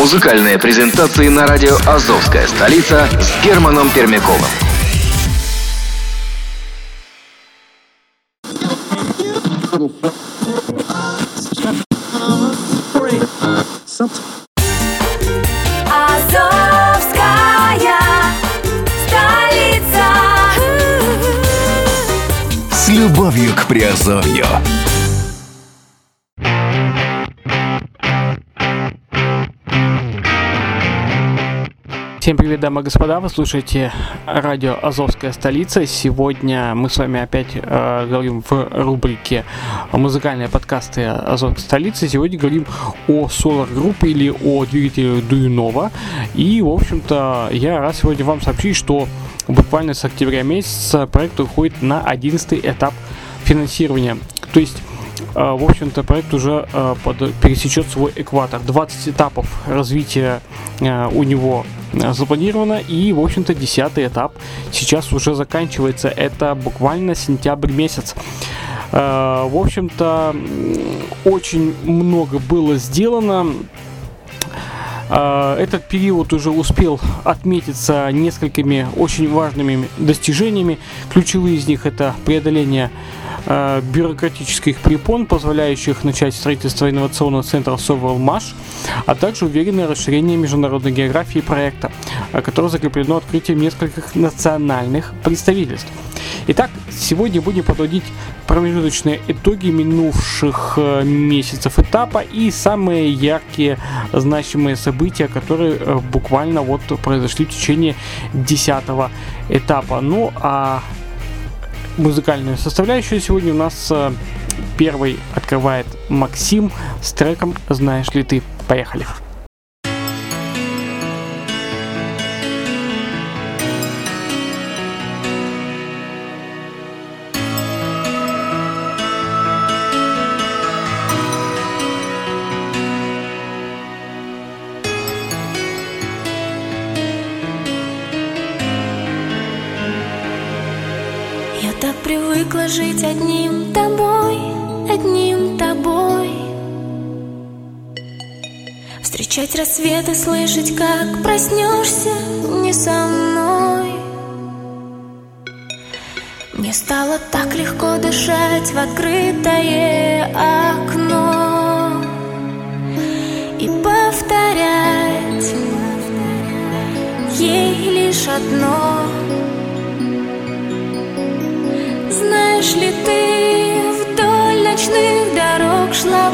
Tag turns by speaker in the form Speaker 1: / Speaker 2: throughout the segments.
Speaker 1: Музыкальные презентации на радио «Азовская столица» с Германом Пермяковым.
Speaker 2: С любовью к Приазовью.
Speaker 3: Всем привет, дамы и господа, вы слушаете радио «Азовская столица». Сегодня мы с вами опять э, говорим в рубрике «Музыкальные подкасты Азовской столицы». Сегодня говорим о солар-группе или о двигателе Дуюнова. И, в общем-то, я рад сегодня вам сообщить, что буквально с октября месяца проект уходит на 11 этап финансирования. То есть в общем-то, проект уже э, под, пересечет свой экватор. 20 этапов развития э, у него запланировано. И, в общем-то, десятый этап сейчас уже заканчивается. Это буквально сентябрь месяц. В общем-то, очень много было сделано. Этот период уже успел отметиться несколькими очень важными достижениями. Ключевые из них это преодоление э, бюрократических препон, позволяющих начать строительство инновационного центра Совалмаш, а также уверенное расширение международной географии проекта, э, которое закреплено открытием нескольких национальных представительств. Итак, сегодня будем подводить промежуточные итоги минувших э, месяцев этапа и самые яркие значимые события, которые э, буквально вот произошли в течение 10 этапа. Ну а музыкальную составляющую сегодня у нас э, первый открывает Максим с треком «Знаешь ли ты?». Поехали.
Speaker 4: Я жить одним тобой, одним тобой. Встречать рассветы, слышать, как проснешься не со мной. Мне стало так легко дышать в открытое окно. И повторять ей лишь одно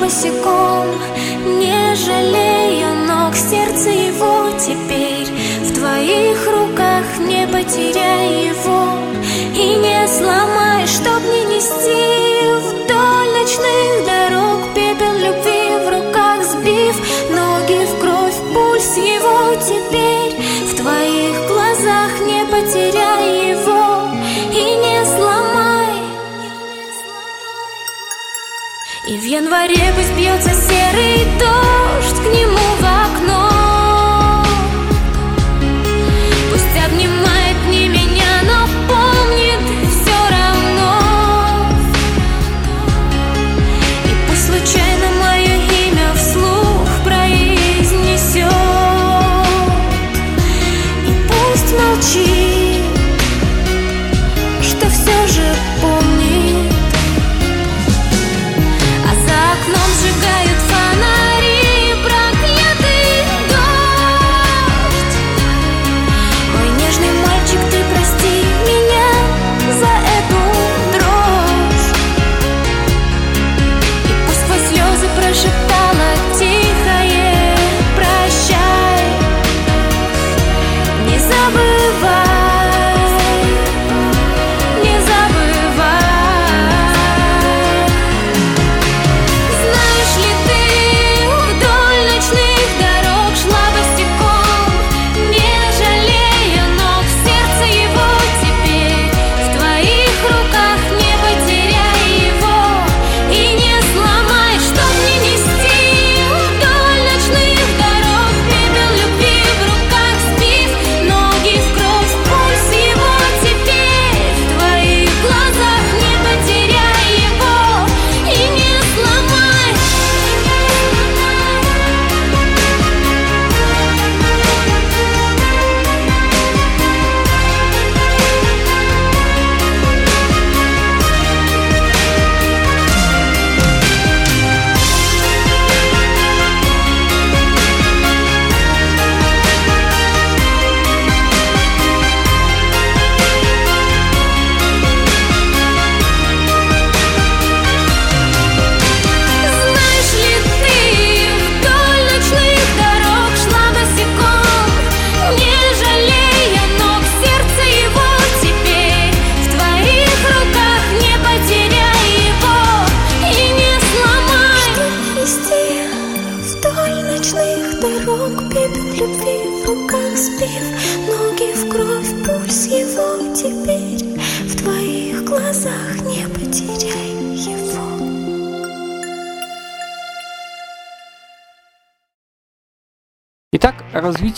Speaker 4: босиком, Не жалея ног, сердце его теперь В твоих руках не потеряй его И не сломай, Пусть бьется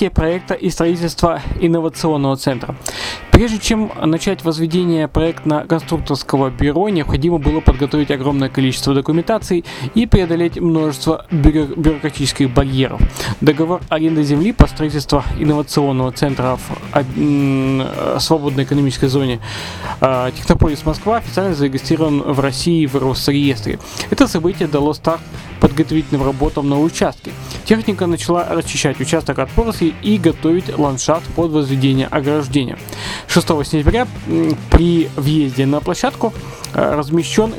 Speaker 3: развитие проекта и строительство инновационного центра. Прежде чем начать возведение проектно-конструкторского бюро, необходимо было подготовить огромное количество документаций и преодолеть множество бюро бюрократических барьеров. Договор аренды земли по строительству инновационного центра в свободной экономической зоне а, Технополис Москва официально зарегистрирован в России в Росреестре. Это событие дало старт подготовительным работам на участке. Техника начала расчищать участок от поросли и готовить ландшафт под возведение ограждения. 6 сентября при въезде на площадку э, размещен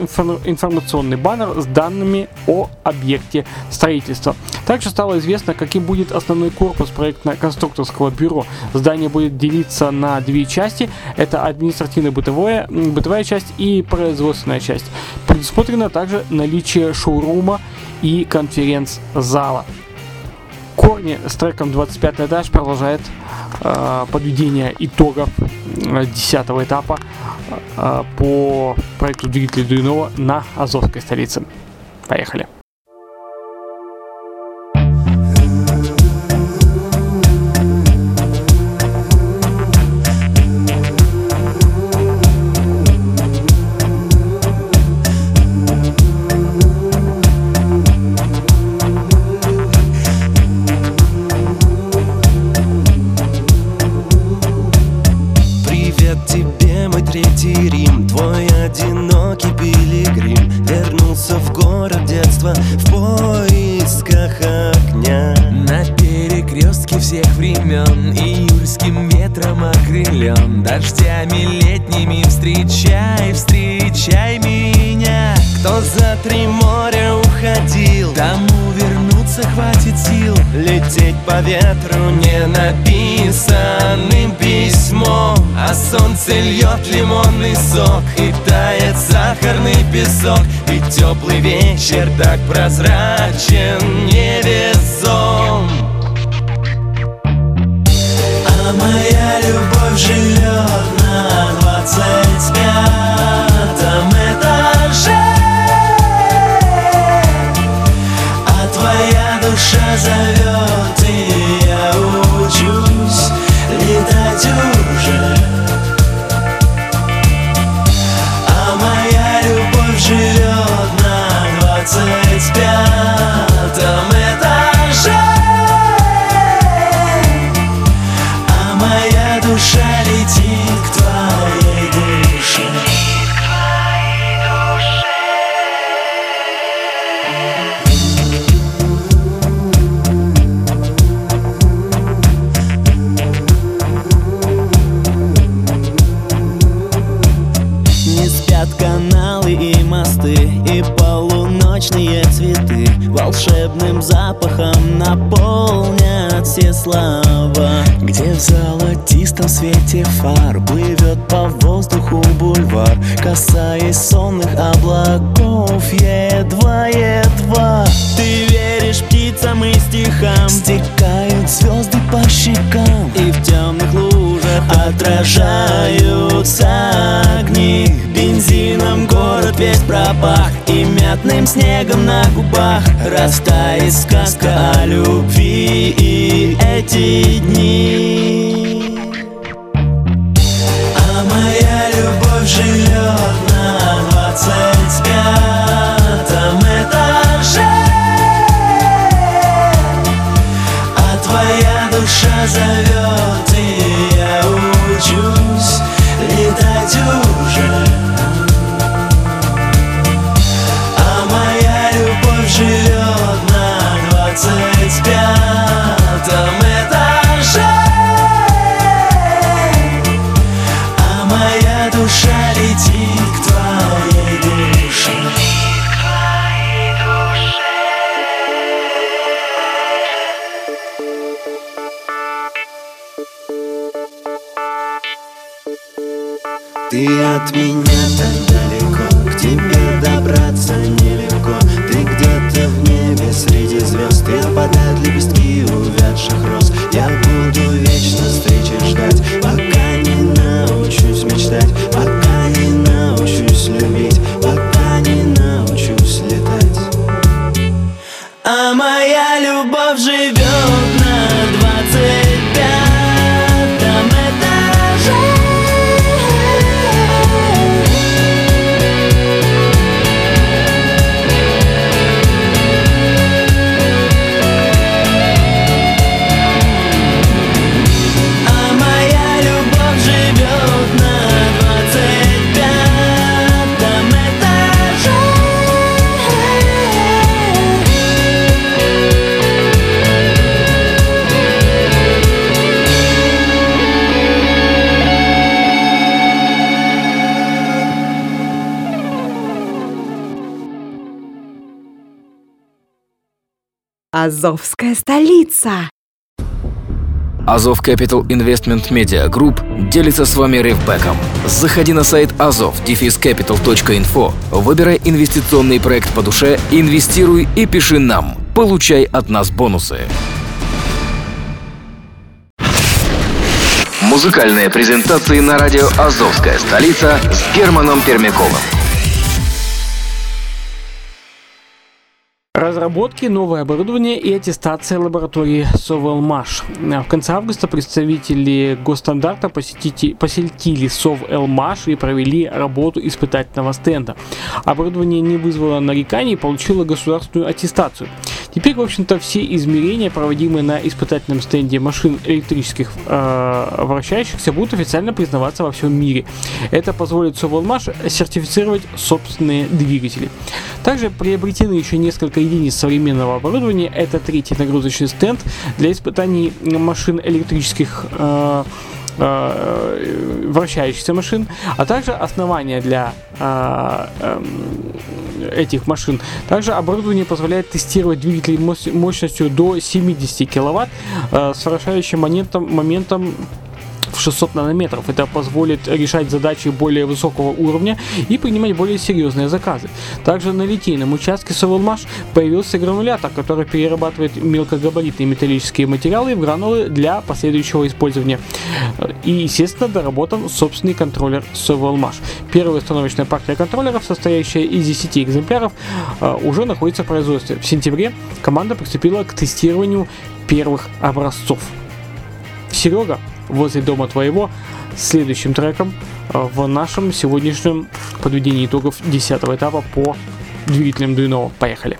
Speaker 3: информационный баннер с данными о объекте строительства. Также стало известно, каким будет основной корпус проектно-конструкторского бюро. Здание будет делиться на две части. Это административно-бытовая бытовая часть и производственная часть. Предусмотрено также наличие шоурума и конференц-зала. Корни с треком 25 этаж продолжает э, подведение итогов 10 э, этапа э, по проекту двигателя Дуинова на Азовской столице. Поехали!
Speaker 5: Ветру не написанным письмом А солнце льет лимонный сок И тает сахарный песок. И теплый вечер так прозрачен невесом А моя любовь живет на двадцать пятом волшебным запахом наполнят все слова. Где в золотистом свете фар плывет по воздуху бульвар Касаясь сонных облаков едва-едва Ты веришь птицам и стихам Стекают звезды по щекам И в лужах отражаются огни. Бензином город весь пропах И мятным снегом на губах Растает сказка о любви и эти дни. А моя любовь живет на двадцать пятом этаже. А твоя душа зовет, и летать уже. Ты моя любовь живет.
Speaker 6: Азовская столица.
Speaker 1: Азов Capital Investment Media Group делится с вами ревбеком. Заходи на сайт azov-capital.info, выбирай инвестиционный проект по душе, инвестируй и пиши нам. Получай от нас бонусы. Музыкальные презентации на радио «Азовская столица» с Германом Пермяковым.
Speaker 3: Разработки, новое оборудование и аттестация лаборатории Совелмаш. В конце августа представители госстандарта посетили, посетили Совелмаш и провели работу испытательного стенда. Оборудование не вызвало нареканий и получило государственную аттестацию. Теперь, в общем-то, все измерения, проводимые на испытательном стенде машин электрических э, вращающихся, будут официально признаваться во всем мире. Это позволит Совелмаш сертифицировать собственные двигатели. Также приобретены еще несколько единиц современного оборудования. Это третий нагрузочный стенд для испытаний машин электрических э, э, вращающихся машин, а также основания для э, э, этих машин. Также оборудование позволяет тестировать двигатели мощностью до 70 кВт с вращающим моментом, моментом в 600 нанометров. Это позволит решать задачи более высокого уровня и принимать более серьезные заказы. Также на литейном участке Савелмаш появился гранулятор, который перерабатывает мелкогабаритные металлические материалы в гранулы для последующего использования. И, естественно, доработан собственный контроллер Савелмаш. Первая установочная партия контроллеров, состоящая из 10 экземпляров, э, уже находится в производстве. В сентябре команда приступила к тестированию первых образцов. Серега, возле дома твоего следующим треком э, в нашем сегодняшнем подведении итогов 10 этапа по двигателям Дуино. Поехали!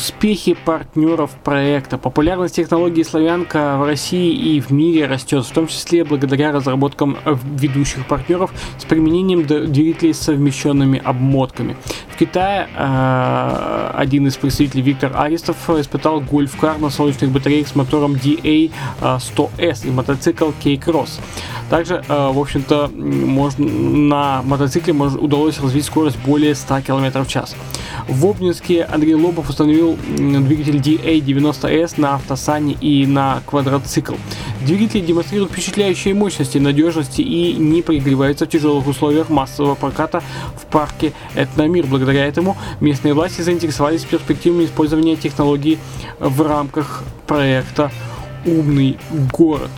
Speaker 3: Успехи партнеров проекта. Популярность технологии славянка в России и в мире растет, в том числе благодаря разработкам ведущих партнеров с применением двигателей с совмещенными обмотками. Китае э, один из представителей Виктор Аристов испытал гольф-кар на солнечных батареях с мотором DA100S и мотоцикл K-Cross. Также, э, в общем-то, можно, на мотоцикле удалось развить скорость более 100 км в час. В Обнинске Андрей Лобов установил двигатель DA90S на автосане и на квадроцикл. Двигатели демонстрируют впечатляющие мощности, надежности и не пригреваются в тяжелых условиях массового проката в парке Этномир. Благодаря этому местные власти заинтересовались перспективами использования технологий в рамках проекта «Умный город».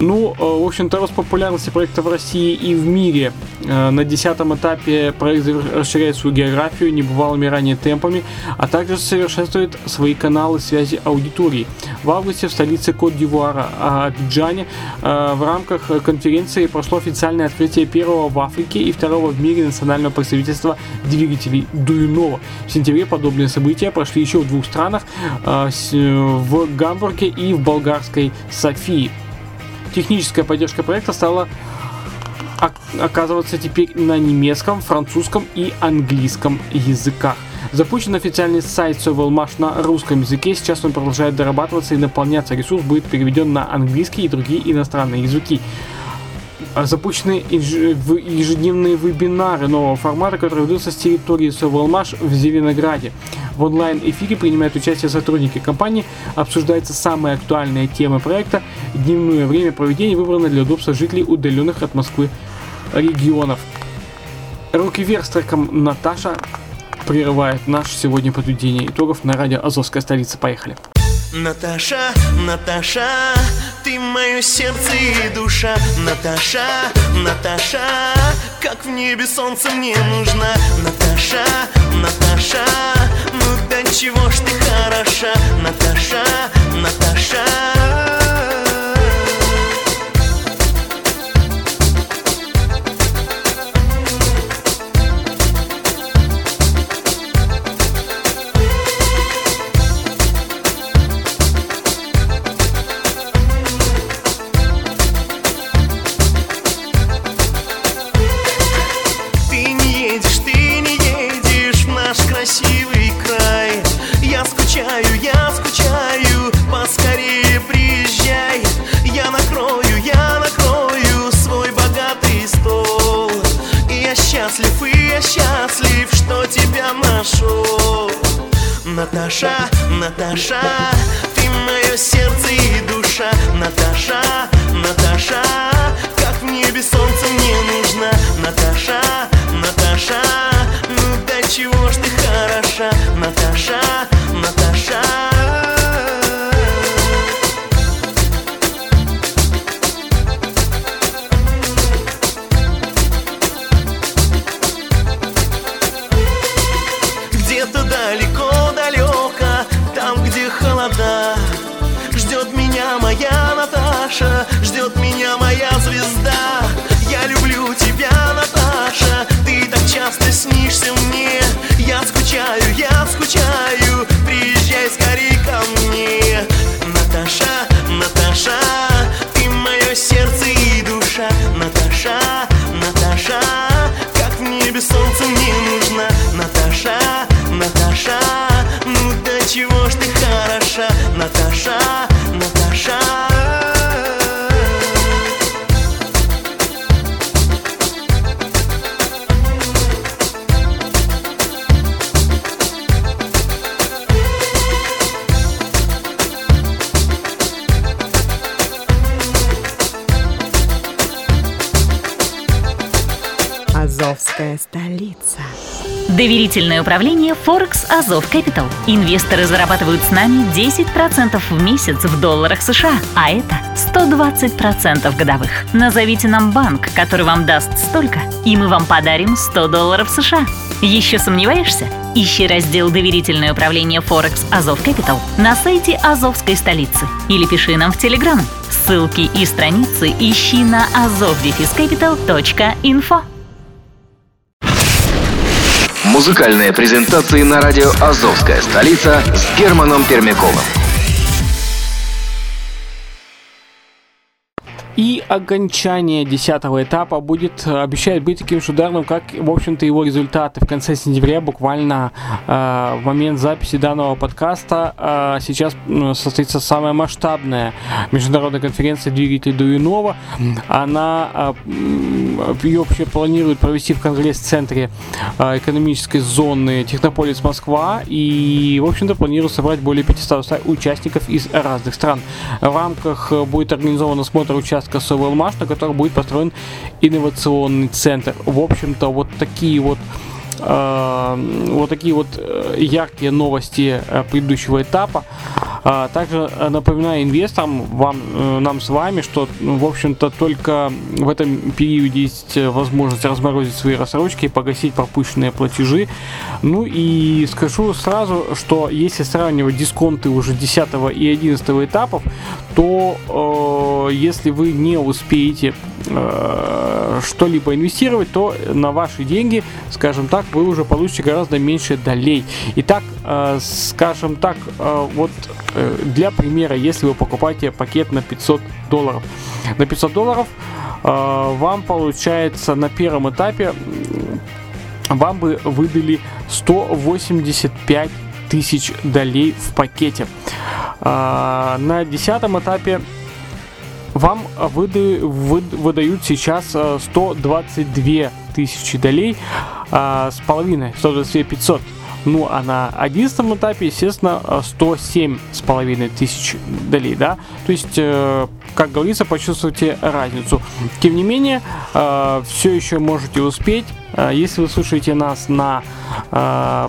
Speaker 3: Ну, э, в общем-то, рост популярности проекта в России и в мире. Э, на десятом этапе проект расширяет свою географию небывалыми ранее темпами, а также совершенствует свои каналы связи аудитории. В августе в столице Кот-Дивуара а, Абиджане э, в рамках конференции прошло официальное открытие первого в Африке и второго в мире национального представительства двигателей Дуинова. В сентябре подобные события прошли еще в двух странах, в Гамбурге и в болгарской Софии техническая поддержка проекта стала оказываться теперь на немецком, французском и английском языках. Запущен официальный сайт Sovelmash на русском языке, сейчас он продолжает дорабатываться и наполняться. Ресурс будет переведен на английский и другие иностранные языки. А запущены ежедневные вебинары нового формата, которые ведутся с территории Sovelmash в Зеленограде. В онлайн-эфире принимают участие сотрудники компании, обсуждаются самые актуальные темы проекта. Дневное время проведения выбрано для удобства жителей удаленных от Москвы регионов. Руки вверх с треком Наташа прерывает наше сегодня подведение итогов на радио Азовская столица. Поехали.
Speaker 7: Наташа, Наташа, ты мое сердце и душа. Наташа, Наташа, как в небе солнце мне нужна Наташа, Наташа, ну да чего ж ты хороша. Наташа чего ж ты хороша? Наташа,
Speaker 8: Доверительное управление Forex Азов Capital. Инвесторы зарабатывают с нами 10% в месяц в долларах США, а это 120% годовых. Назовите нам банк, который вам даст столько, и мы вам подарим 100 долларов США. Еще сомневаешься? Ищи раздел «Доверительное управление Форекс Азов Capital на сайте Азовской столицы или пиши нам в Телеграм. Ссылки и страницы ищи на azovdefiscapital.info.
Speaker 1: Музыкальные презентации на радио «Азовская столица» с Германом Пермяковым.
Speaker 3: И окончание десятого этапа будет, обещает быть таким же ударным, как, в общем-то, его результаты. В конце сентября, буквально э, в момент записи данного подкаста, э, сейчас состоится самая масштабная международная конференция двигателей Дуинова. Она, э, ее вообще планируют провести в Конгресс-центре э, экономической зоны Технополис Москва. И, в общем-то, планируют собрать более 500 участников из разных стран. В рамках будет организован осмотр участка Совелмаш, на котором будет построен инновационный центр. В общем-то, вот такие вот э, вот такие вот э, яркие новости э, предыдущего этапа. А, также напоминаю инвесторам, вам, нам с вами, что, ну, в общем-то, только в этом периоде есть возможность разморозить свои рассрочки и погасить пропущенные платежи. Ну и скажу сразу, что если сравнивать дисконты уже 10 и 11 этапов, то э, если вы не успеете э, что-либо инвестировать, то на ваши деньги, скажем так, вы уже получите гораздо меньше долей. Итак, э, скажем так, э, вот э, для примера, если вы покупаете пакет на 500 долларов, на 500 долларов вам получается на первом этапе вам бы выдали 185 тысяч долей в пакете. На десятом этапе вам выда, вы, выдают сейчас 122 тысячи долей а, с половиной, 122 500. Ну, а на одиннадцатом этапе, естественно, 107 с половиной тысяч долей, да. То есть, э, как говорится, почувствуйте разницу. Тем не менее, э, все еще можете успеть. Э, если вы слушаете нас на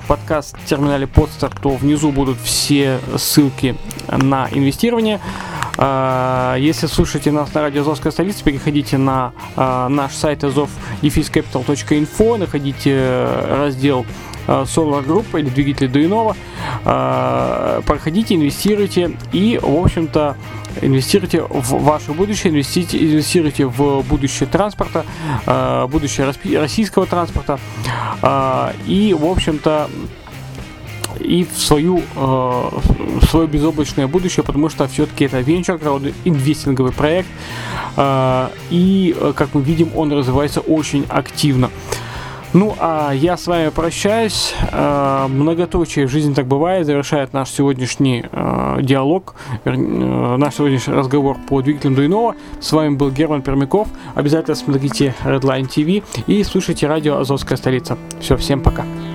Speaker 3: подкаст терминале Podster, то внизу будут все ссылки на инвестирование. Если слушаете нас на радио Азовская столица, переходите на наш сайт azov-capital.info, находите раздел Solar Group или двигатели Дуинова. Проходите, инвестируйте и, в общем-то, инвестируйте в ваше будущее, инвестируйте, инвестируйте в будущее транспорта, будущее российского транспорта и, в общем-то, и в свою э, в свое безоблачное будущее, потому что все-таки это венчур, инвестинговый проект, э, и как мы видим, он развивается очень активно. Ну, а я с вами прощаюсь. Э, многоточие «Жизнь так бывает» завершает наш сегодняшний э, диалог, э, наш сегодняшний разговор по двигателям Дуинова. С вами был Герман Пермяков. Обязательно смотрите Redline TV и слушайте радио «Азовская столица». Все, всем пока.
Speaker 9: непонятно,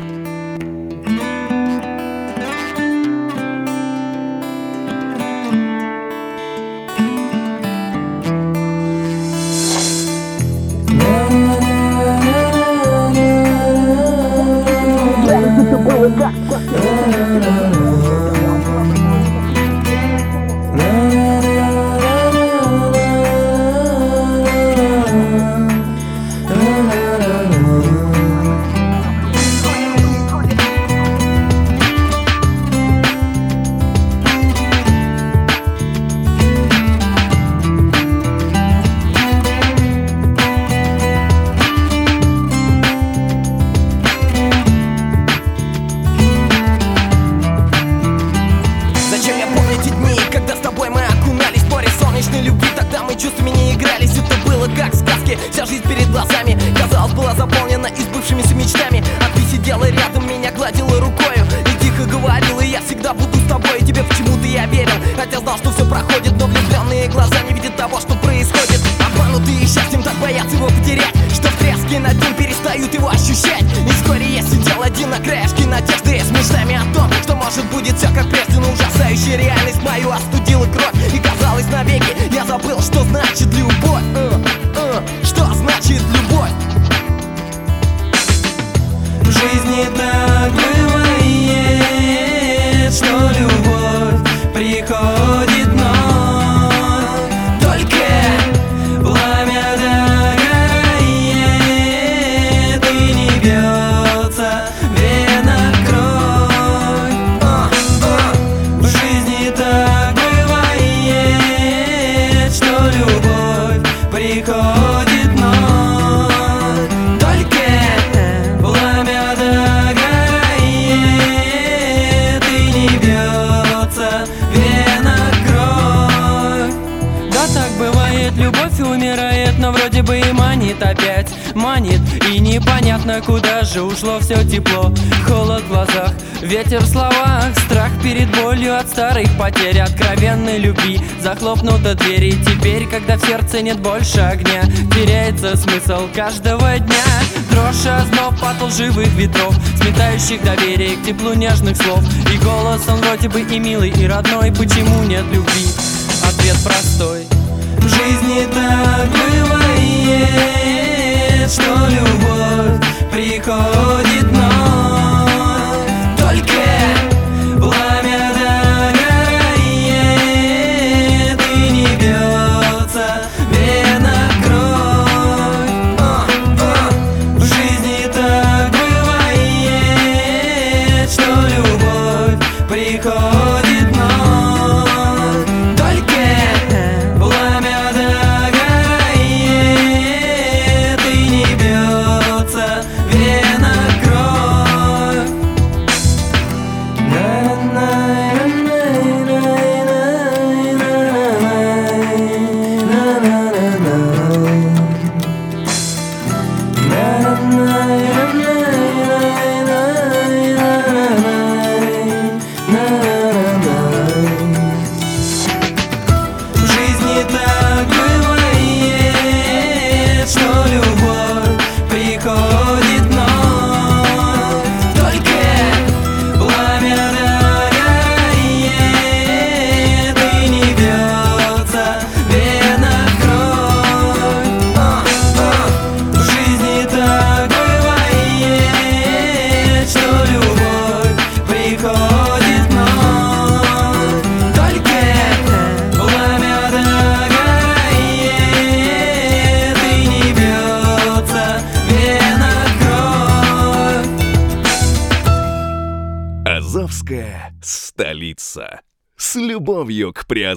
Speaker 9: потерь Откровенной любви. Захлопнута дверь И теперь, когда в сердце нет больше огня Теряется смысл каждого дня. Дрожь, озноб от лживых ветров Сметающих доверие к теплу нежных слов. И голос он вроде бы и милый, и родной Почему нет любви? Ответ простой. В жизни так бывает, что любовь приходит вновь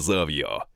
Speaker 2: Азовская столица. С любовью к Приазовью.